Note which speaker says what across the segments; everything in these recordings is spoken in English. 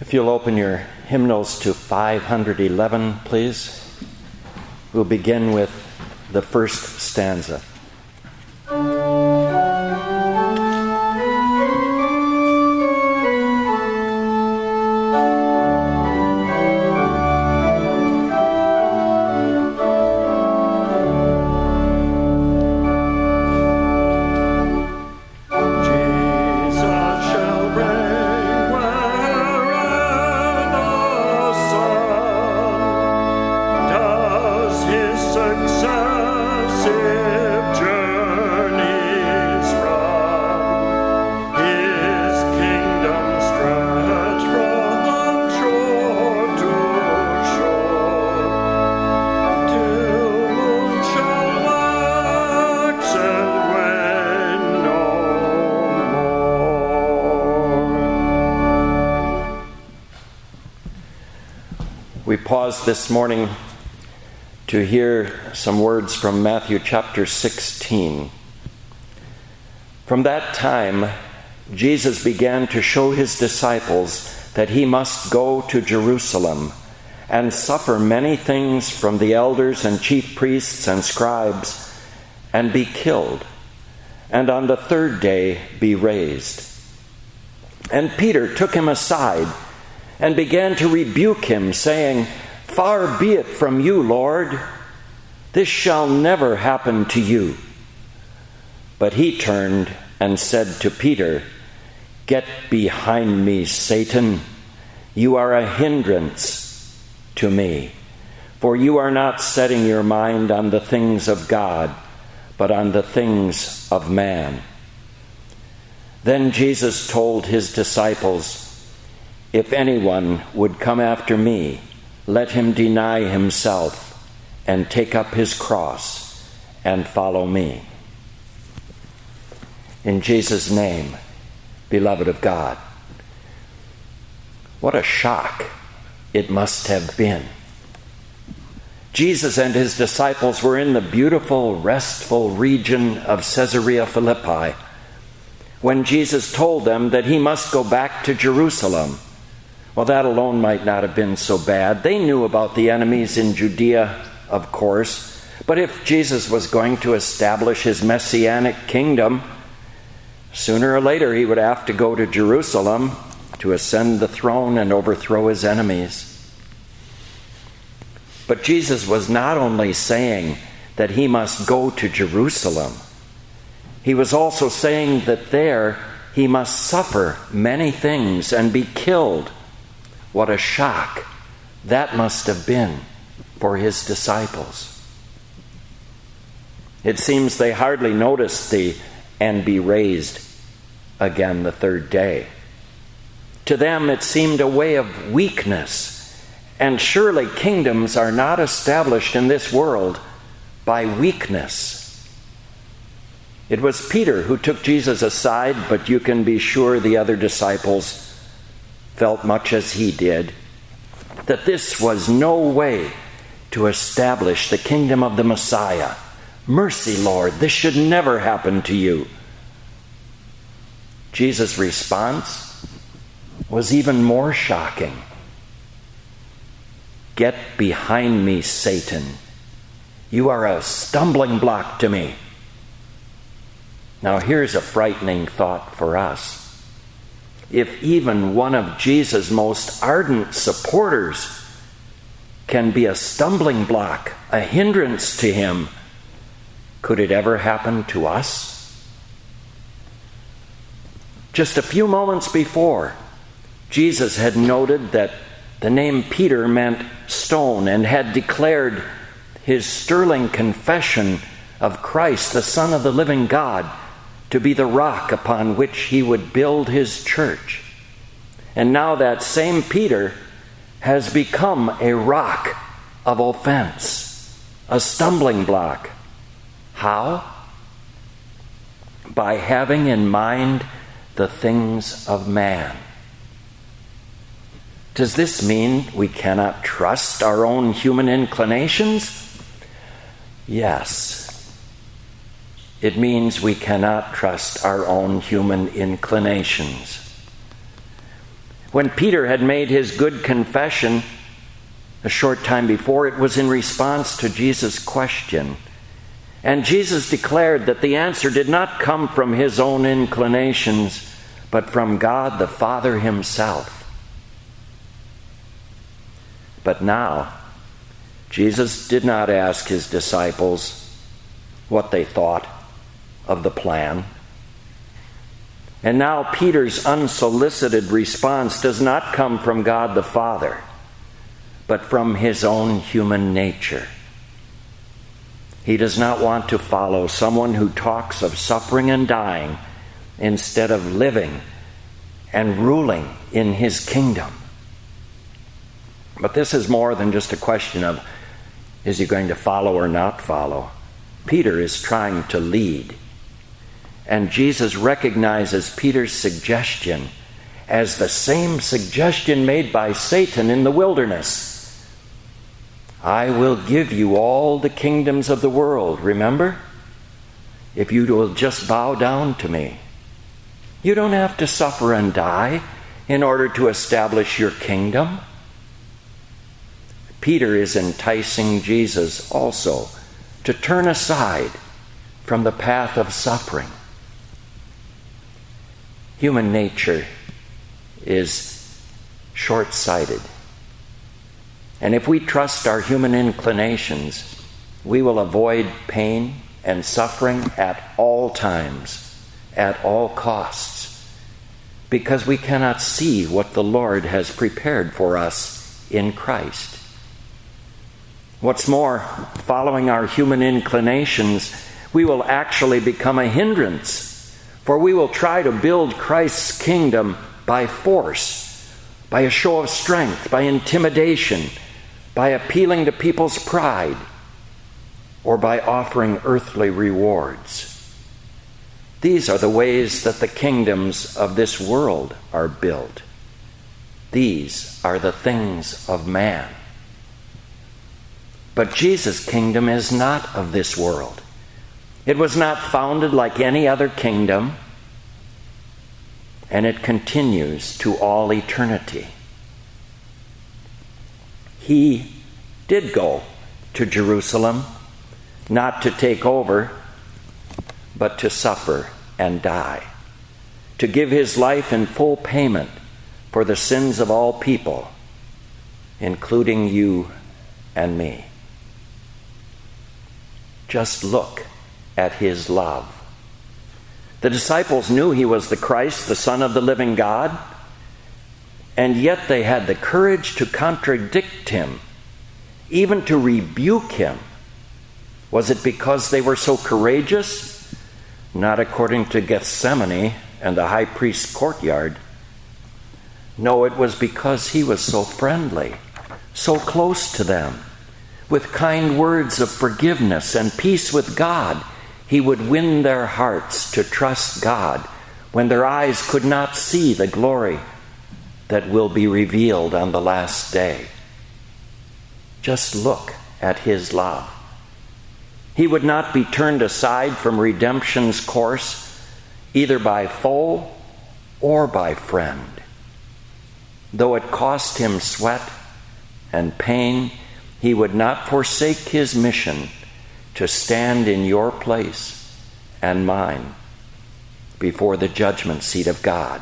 Speaker 1: If you'll open your hymnals to 511, please. We'll begin with the first stanza. Pause this morning to hear some words from Matthew chapter 16. From that time, Jesus began to show his disciples that he must go to Jerusalem and suffer many things from the elders and chief priests and scribes and be killed, and on the third day be raised. And Peter took him aside and began to rebuke him, saying, Far be it from you, Lord. This shall never happen to you. But he turned and said to Peter, Get behind me, Satan. You are a hindrance to me, for you are not setting your mind on the things of God, but on the things of man. Then Jesus told his disciples, If anyone would come after me, let him deny himself and take up his cross and follow me. In Jesus' name, beloved of God. What a shock it must have been. Jesus and his disciples were in the beautiful, restful region of Caesarea Philippi when Jesus told them that he must go back to Jerusalem well, that alone might not have been so bad. They knew about the enemies in Judea, of course. But if Jesus was going to establish his messianic kingdom, sooner or later he would have to go to Jerusalem to ascend the throne and overthrow his enemies. But Jesus was not only saying that he must go to Jerusalem, he was also saying that there he must suffer many things and be killed what a shock that must have been for his disciples. It seems they hardly noticed the and be raised again the third day. To them, it seemed a way of weakness, and surely kingdoms are not established in this world by weakness. It was Peter who took Jesus aside, but you can be sure the other disciples felt much as he did, that this was no way to establish the kingdom of the Messiah. Mercy, Lord, this should never happen to you. Jesus' response was even more shocking. Get behind me, Satan. You are a stumbling block to me. Now, here's a frightening thought for us if even one of Jesus' most ardent supporters can be a stumbling block, a hindrance to him, could it ever happen to us? Just a few moments before, Jesus had noted that the name Peter meant stone and had declared his sterling confession of Christ, the Son of the living God to be the rock upon which he would build his church. And now that same Peter has become a rock of offense, a stumbling block. How? By having in mind the things of man. Does this mean we cannot trust our own human inclinations? Yes. It means we cannot trust our own human inclinations. When Peter had made his good confession a short time before, it was in response to Jesus' question. And Jesus declared that the answer did not come from his own inclinations, but from God the Father himself. But now, Jesus did not ask his disciples what they thought of the plan. And now Peter's unsolicited response does not come from God the Father, but from his own human nature. He does not want to follow someone who talks of suffering and dying instead of living and ruling in his kingdom. But this is more than just a question of is he going to follow or not follow? Peter is trying to lead. And Jesus recognizes Peter's suggestion as the same suggestion made by Satan in the wilderness. I will give you all the kingdoms of the world, remember? If you will just bow down to me. You don't have to suffer and die in order to establish your kingdom. Peter is enticing Jesus also to turn aside from the path of suffering. Human nature is short sighted. And if we trust our human inclinations, we will avoid pain and suffering at all times, at all costs, because we cannot see what the Lord has prepared for us in Christ. What's more, following our human inclinations, we will actually become a hindrance, for we will try to build Christ's kingdom by force, by a show of strength, by intimidation, by appealing to people's pride, or by offering earthly rewards. These are the ways that the kingdoms of this world are built. These are the things of man. But Jesus' kingdom is not of this world. It was not founded like any other kingdom, and it continues to all eternity. He did go to Jerusalem, not to take over, but to suffer and die, to give his life in full payment for the sins of all people, including you and me. Just look at his love. The disciples knew he was the Christ, the Son of the living God, and yet they had the courage to contradict him, even to rebuke him. Was it because they were so courageous? Not according to Gethsemane and the high priest's courtyard. No, it was because he was so friendly, so close to them with kind words of forgiveness and peace with God, he would win their hearts to trust God when their eyes could not see the glory that will be revealed on the last day. Just look at his love. He would not be turned aside from redemption's course, either by foe or by friend. Though it cost him sweat and pain, he would not forsake his mission to stand in your place and mine before the judgment seat of God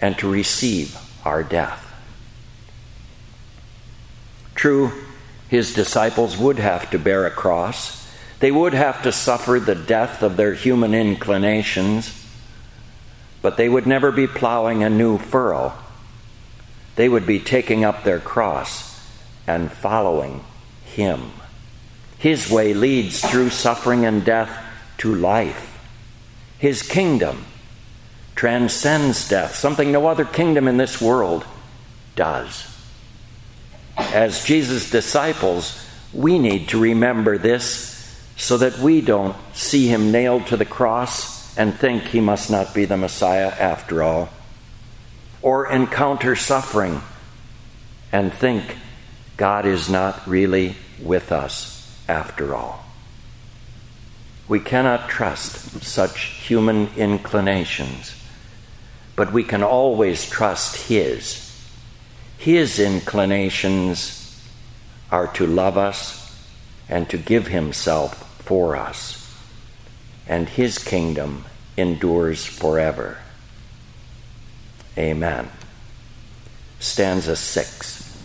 Speaker 1: and to receive our death. True, his disciples would have to bear a cross. They would have to suffer the death of their human inclinations, but they would never be plowing a new furrow. They would be taking up their cross and following Him. His way leads through suffering and death to life. His kingdom transcends death, something no other kingdom in this world does. As Jesus' disciples, we need to remember this so that we don't see him nailed to the cross and think he must not be the Messiah after all, or encounter suffering and think God is not really with us after all. We cannot trust such human inclinations, but we can always trust His. His inclinations are to love us and to give Himself for us, and His kingdom endures forever. Amen. Stanza 6.